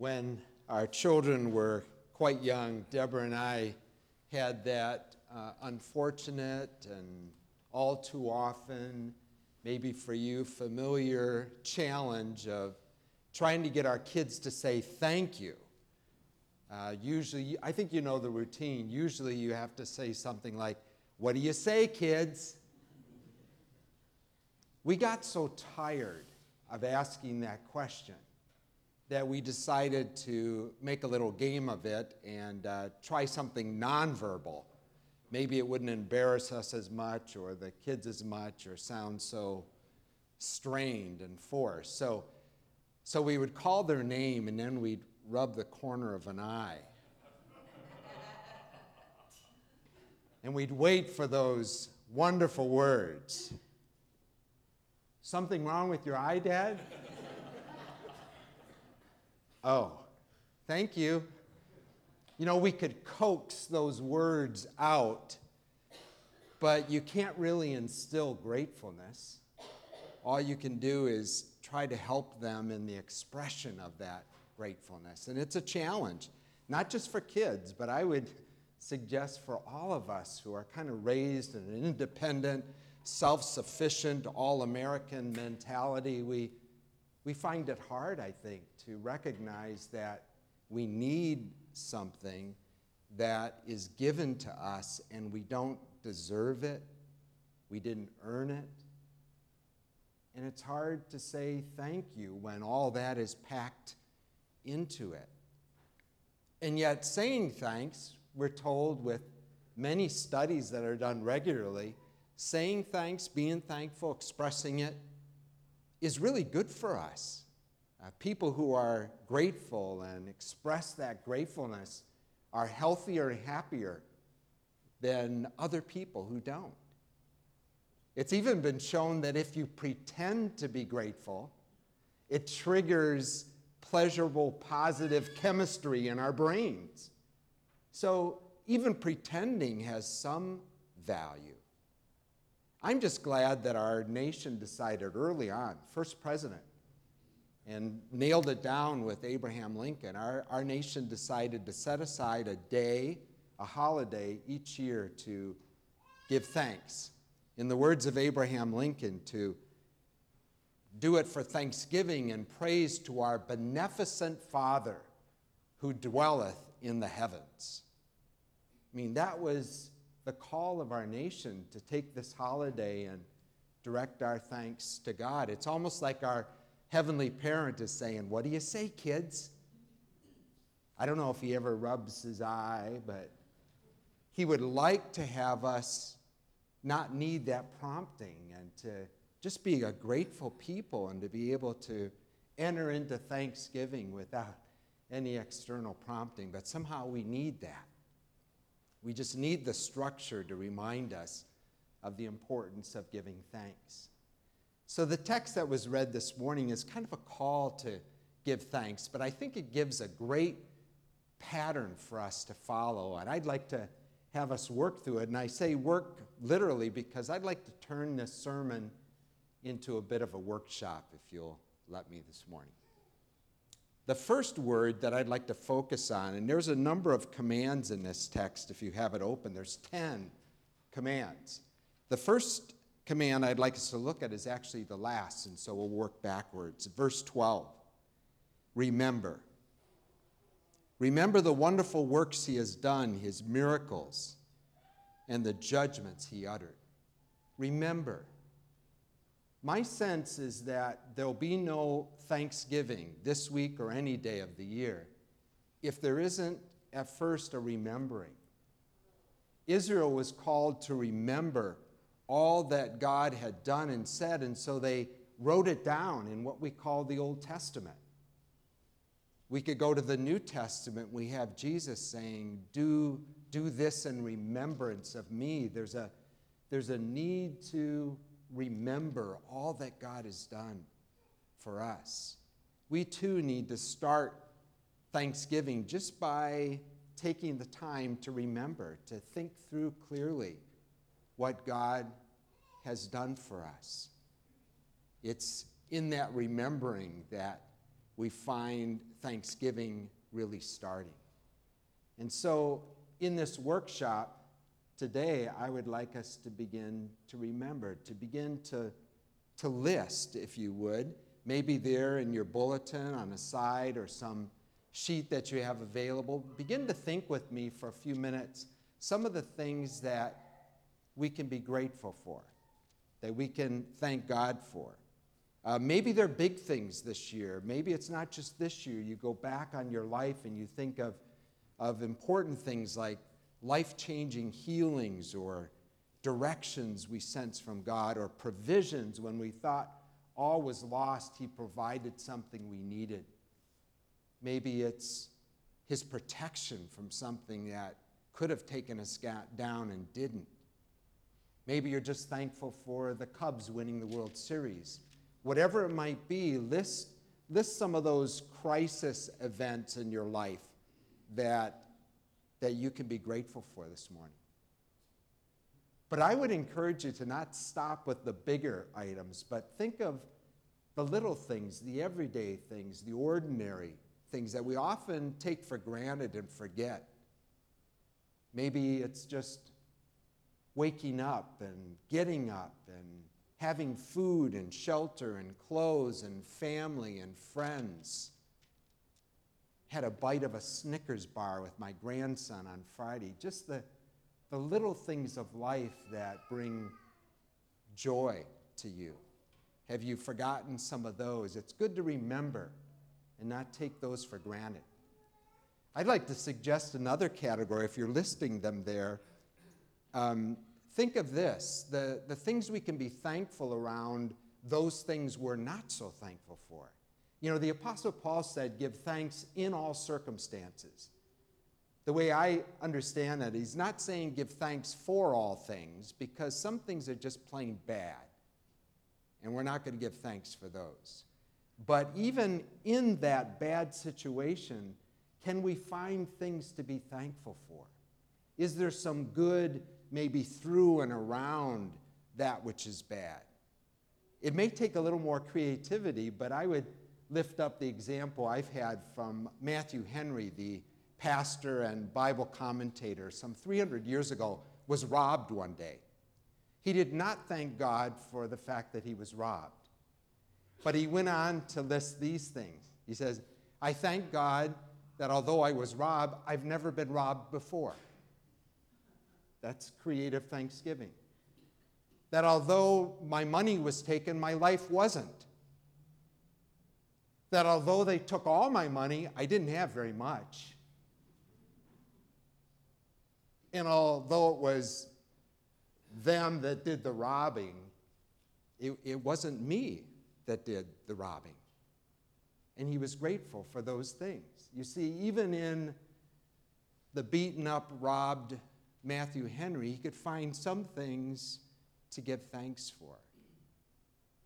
when our children were quite young, Deborah and I had that uh, unfortunate and all too often, maybe for you, familiar challenge of trying to get our kids to say thank you. Uh, usually, I think you know the routine. Usually, you have to say something like, What do you say, kids? We got so tired of asking that question that we decided to make a little game of it and uh, try something nonverbal. Maybe it wouldn't embarrass us as much or the kids as much or sound so strained and forced. So, so we would call their name and then we'd rub the corner of an eye. and we'd wait for those wonderful words. Something wrong with your eye, Dad? Oh, thank you. You know, we could coax those words out, but you can't really instill gratefulness. All you can do is try to help them in the expression of that gratefulness. And it's a challenge, not just for kids, but I would suggest for all of us who are kind of raised in an independent, self sufficient, all American mentality. We, we find it hard, I think, to recognize that we need something that is given to us and we don't deserve it, we didn't earn it. And it's hard to say thank you when all that is packed into it. And yet, saying thanks, we're told with many studies that are done regularly, saying thanks, being thankful, expressing it, is really good for us. Uh, people who are grateful and express that gratefulness are healthier and happier than other people who don't. It's even been shown that if you pretend to be grateful, it triggers pleasurable, positive chemistry in our brains. So even pretending has some value. I'm just glad that our nation decided early on, first president, and nailed it down with Abraham Lincoln. Our, our nation decided to set aside a day, a holiday each year to give thanks. In the words of Abraham Lincoln, to do it for thanksgiving and praise to our beneficent Father who dwelleth in the heavens. I mean, that was the call of our nation to take this holiday and direct our thanks to God. It's almost like our heavenly parent is saying, What do you say, kids? I don't know if he ever rubs his eye, but he would like to have us not need that prompting and to just be a grateful people and to be able to enter into Thanksgiving without any external prompting. But somehow we need that. We just need the structure to remind us of the importance of giving thanks. So, the text that was read this morning is kind of a call to give thanks, but I think it gives a great pattern for us to follow. And I'd like to have us work through it. And I say work literally because I'd like to turn this sermon into a bit of a workshop, if you'll let me this morning. The first word that I'd like to focus on, and there's a number of commands in this text if you have it open, there's 10 commands. The first command I'd like us to look at is actually the last, and so we'll work backwards. Verse 12 Remember. Remember the wonderful works he has done, his miracles, and the judgments he uttered. Remember. My sense is that there'll be no Thanksgiving this week or any day of the year if there isn't at first a remembering. Israel was called to remember all that God had done and said, and so they wrote it down in what we call the Old Testament. We could go to the New Testament. We have Jesus saying, Do, do this in remembrance of me. There's a, there's a need to remember all that God has done for us. We too need to start Thanksgiving just by taking the time to remember, to think through clearly what God has done for us. It's in that remembering that we find Thanksgiving really starting. And so, in this workshop today, I would like us to begin to remember, to begin to, to list, if you would, maybe there in your bulletin on a side or some sheet that you have available. Begin to think with me for a few minutes some of the things that we can be grateful for, that we can thank God for. Uh, maybe they're big things this year. Maybe it's not just this year. You go back on your life and you think of, of important things like life changing healings or directions we sense from God or provisions when we thought all was lost, He provided something we needed. Maybe it's His protection from something that could have taken us down and didn't. Maybe you're just thankful for the Cubs winning the World Series whatever it might be, list, list some of those crisis events in your life that, that you can be grateful for this morning. But I would encourage you to not stop with the bigger items, but think of the little things, the everyday things, the ordinary things that we often take for granted and forget. Maybe it's just waking up and getting up and having food and shelter and clothes and family and friends. Had a bite of a Snickers bar with my grandson on Friday. Just the, the little things of life that bring joy to you. Have you forgotten some of those? It's good to remember and not take those for granted. I'd like to suggest another category, if you're listing them there. Um, think of this the, the things we can be thankful around, those things we're not so thankful for. You know, the Apostle Paul said, Give thanks in all circumstances. The way I understand it, he's not saying give thanks for all things, because some things are just plain bad. And we're not going to give thanks for those. But even in that bad situation, can we find things to be thankful for? Is there some good maybe through and around that which is bad. It may take a little more creativity, but I would lift up the example I've had from Matthew Henry, the pastor and Bible commentator, some 300 years ago, was robbed one day. He did not thank God for the fact that he was robbed, but he went on to list these things. He says, I thank God that although I was robbed, I've never been robbed before. That's creative thanksgiving. That although my money was taken, my life wasn't. That although they took all my money, I didn't have very much. And although it was them that did the robbing, it, it wasn't me that did the robbing. And he was grateful for those things. You see, even in the beaten up, robbed Matthew Henry, he could find some things to give thanks for.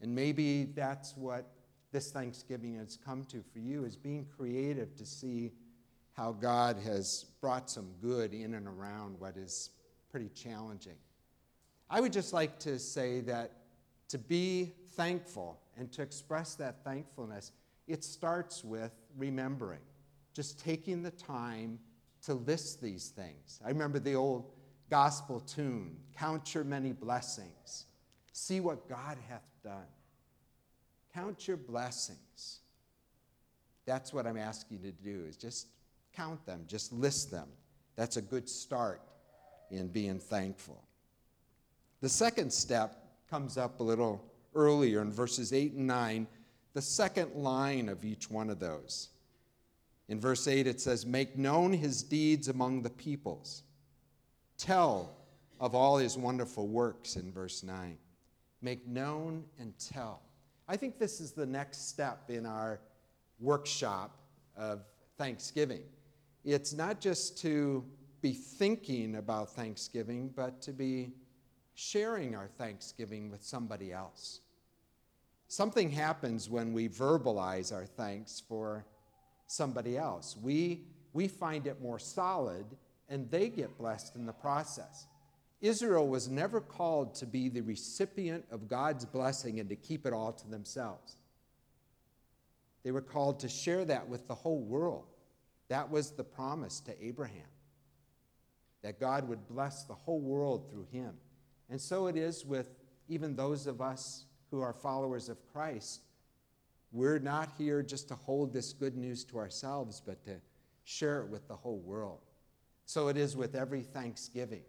And maybe that's what this Thanksgiving has come to for you is being creative to see how God has brought some good in and around what is pretty challenging. I would just like to say that to be thankful and to express that thankfulness, it starts with remembering, just taking the time to list these things. I remember the old gospel tune Count your many blessings, see what God hath done. Count your blessings. That's what I'm asking you to do is just count them, just list them. That's a good start in being thankful. The second step comes up a little earlier in verses 8 and 9, the second line of each one of those. In verse 8, it says, Make known his deeds among the peoples. Tell of all his wonderful works in verse 9. Make known and tell. I think this is the next step in our workshop of Thanksgiving. It's not just to be thinking about Thanksgiving, but to be sharing our Thanksgiving with somebody else. Something happens when we verbalize our thanks for somebody else. We, we find it more solid, and they get blessed in the process. Israel was never called to be the recipient of God's blessing and to keep it all to themselves. They were called to share that with the whole world. That was the promise to Abraham, that God would bless the whole world through him. And so it is with even those of us who are followers of Christ. We're not here just to hold this good news to ourselves, but to share it with the whole world. So it is with every Thanksgiving.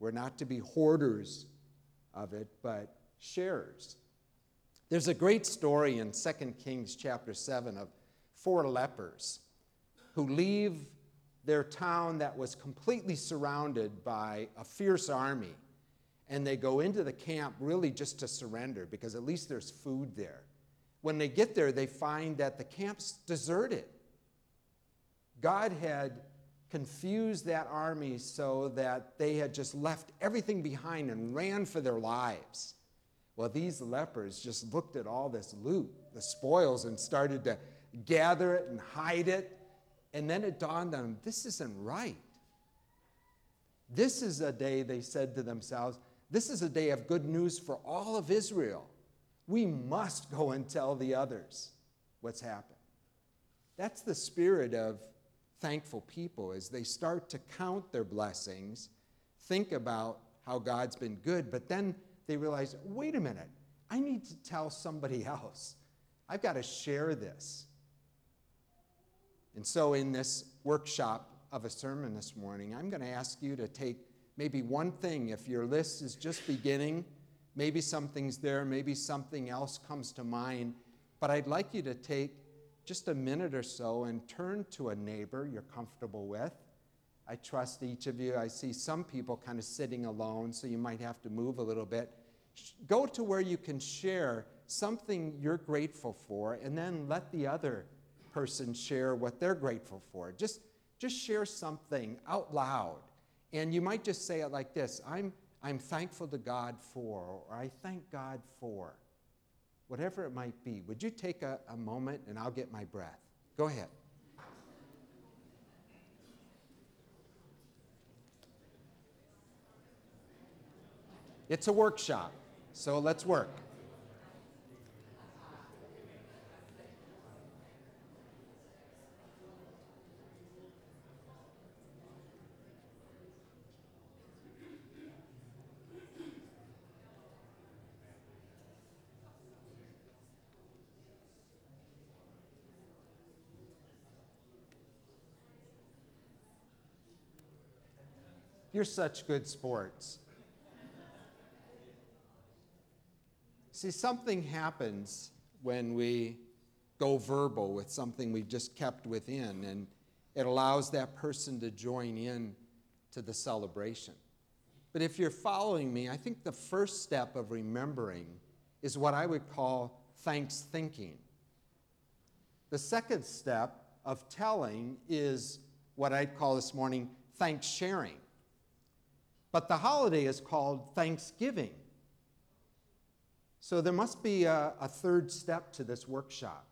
We're not to be hoarders of it, but sharers. There's a great story in 2 Kings chapter 7 of four lepers who leave their town that was completely surrounded by a fierce army. And they go into the camp really just to surrender because at least there's food there. When they get there, they find that the camp's deserted. God had confused that army so that they had just left everything behind and ran for their lives. Well, these lepers just looked at all this loot, the spoils, and started to gather it and hide it. And then it dawned on them this isn't right. This is a day, they said to themselves, this is a day of good news for all of Israel. We must go and tell the others what's happened. That's the spirit of thankful people as they start to count their blessings, think about how God's been good, but then they realize wait a minute, I need to tell somebody else. I've got to share this. And so, in this workshop of a sermon this morning, I'm going to ask you to take maybe one thing. If your list is just beginning, maybe something's there, maybe something else comes to mind. But I'd like you to take just a minute or so and turn to a neighbor you're comfortable with. I trust each of you. I see some people kind of sitting alone, so you might have to move a little bit. Go to where you can share something you're grateful for, and then let the other person share what they're grateful for. Just, just share something out loud. And you might just say it like this I'm, I'm thankful to God for, or I thank God for whatever it might be, would you take a, a moment and I'll get my breath? Go ahead. It's a workshop, so let's work. You're such good sports. See, something happens when we go verbal with something we've just kept within, and it allows that person to join in to the celebration. But if you're following me, I think the first step of remembering is what I would call thanks thinking. The second step of telling is what I'd call this morning thanks sharing. But the holiday is called Thanksgiving. So there must be a, a third step to this workshop.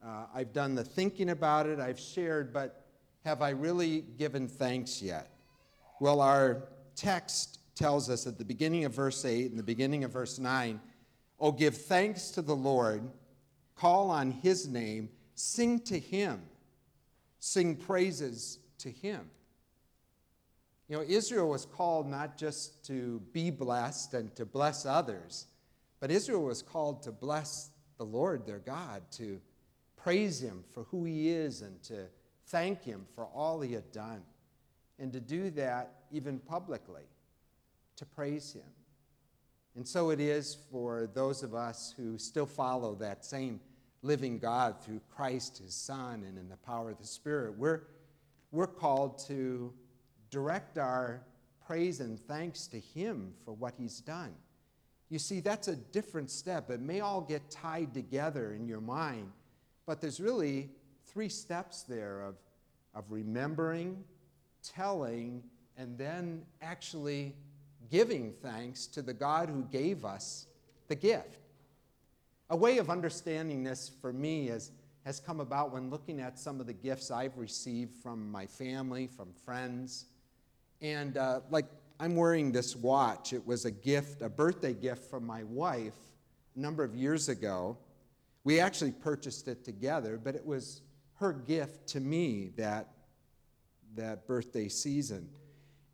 Uh, I've done the thinking about it, I've shared, but have I really given thanks yet? Well, our text tells us at the beginning of verse 8 and the beginning of verse 9 Oh, give thanks to the Lord, call on his name, sing to him, sing praises to him. You know, Israel was called not just to be blessed and to bless others, but Israel was called to bless the Lord their God, to praise Him for who He is and to thank Him for all He had done, and to do that even publicly, to praise Him. And so it is for those of us who still follow that same living God through Christ, His Son, and in the power of the Spirit. We're, we're called to direct our praise and thanks to Him for what He's done. You see, that's a different step. It may all get tied together in your mind, but there's really three steps there of, of remembering, telling, and then actually giving thanks to the God who gave us the gift. A way of understanding this for me is, has come about when looking at some of the gifts I've received from my family, from friends, and uh, like, I'm wearing this watch. It was a gift, a birthday gift from my wife a number of years ago. We actually purchased it together, but it was her gift to me that, that birthday season.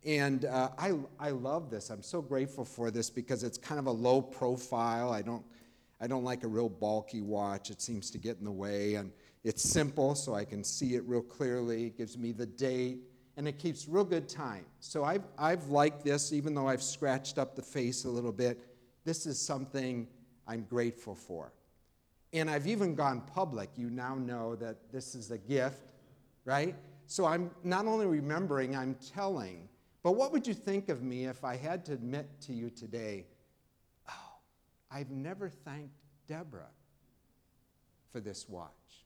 And uh, I, I love this. I'm so grateful for this because it's kind of a low profile. I don't, I don't like a real bulky watch, it seems to get in the way. And it's simple, so I can see it real clearly. It gives me the date, and it keeps real good time. So I've, I've liked this, even though I've scratched up the face a little bit. This is something I'm grateful for. And I've even gone public. You now know that this is a gift, right? So I'm not only remembering, I'm telling. But what would you think of me if I had to admit to you today, oh, I've never thanked Deborah for this watch?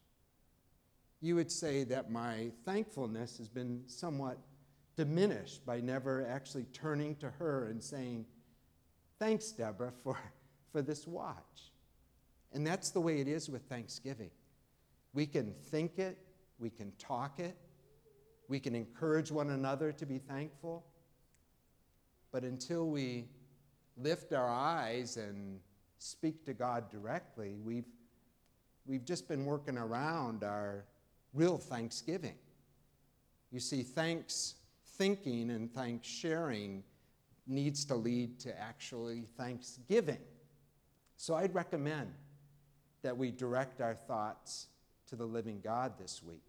You would say that my thankfulness has been somewhat diminished by never actually turning to her and saying, Thanks, Deborah, for, for this watch. And that's the way it is with Thanksgiving. We can think it, we can talk it, we can encourage one another to be thankful. But until we lift our eyes and speak to God directly, we've, we've just been working around our real thanksgiving. You see, thanks thinking and thanks sharing needs to lead to actually thanksgiving. So I'd recommend that we direct our thoughts to the living God this week.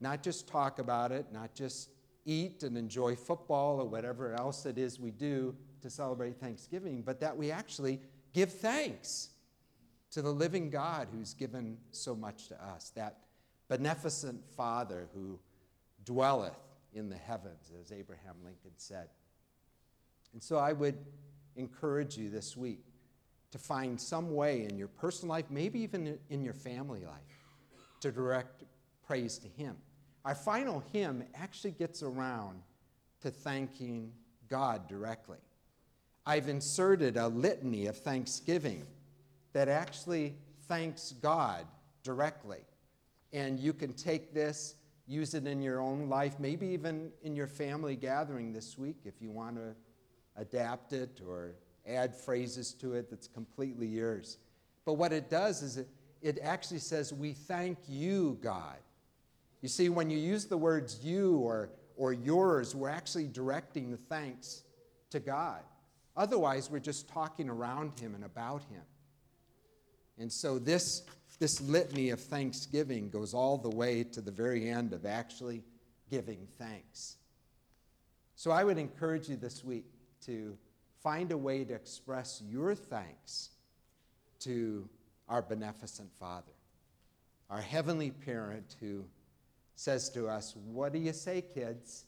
Not just talk about it, not just eat and enjoy football or whatever else it is we do to celebrate Thanksgiving, but that we actually give thanks to the living God who's given so much to us, that beneficent Father who dwelleth in the heavens, as Abraham Lincoln said. And so I would encourage you this week to find some way in your personal life, maybe even in your family life, to direct praise to Him. Our final hymn actually gets around to thanking God directly. I've inserted a litany of thanksgiving that actually thanks God directly. And you can take this, use it in your own life, maybe even in your family gathering this week if you want to adapt it or add phrases to it that's completely yours. But what it does is it, it actually says, We thank you, God. You see, when you use the words you or, or yours, we're actually directing the thanks to God. Otherwise, we're just talking around Him and about Him. And so, this, this litany of thanksgiving goes all the way to the very end of actually giving thanks. So, I would encourage you this week to find a way to express your thanks to our beneficent Father, our heavenly parent who says to us, What do you say, kids?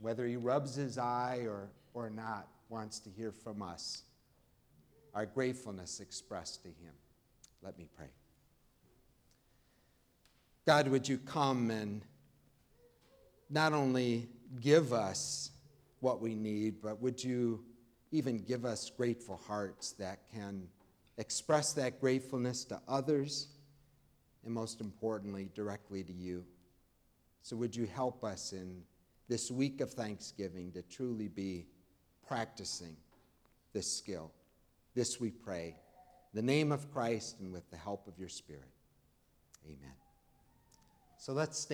Whether he rubs his eye or, or not, wants to hear from us our gratefulness expressed to him. Let me pray. God, would you come and not only give us what we need, but would you even give us grateful hearts that can express that gratefulness to others and, most importantly, directly to you? So, would you help us in this week of Thanksgiving to truly be practicing this skill? This we pray. In the name of Christ and with the help of your Spirit. Amen. So let's stand.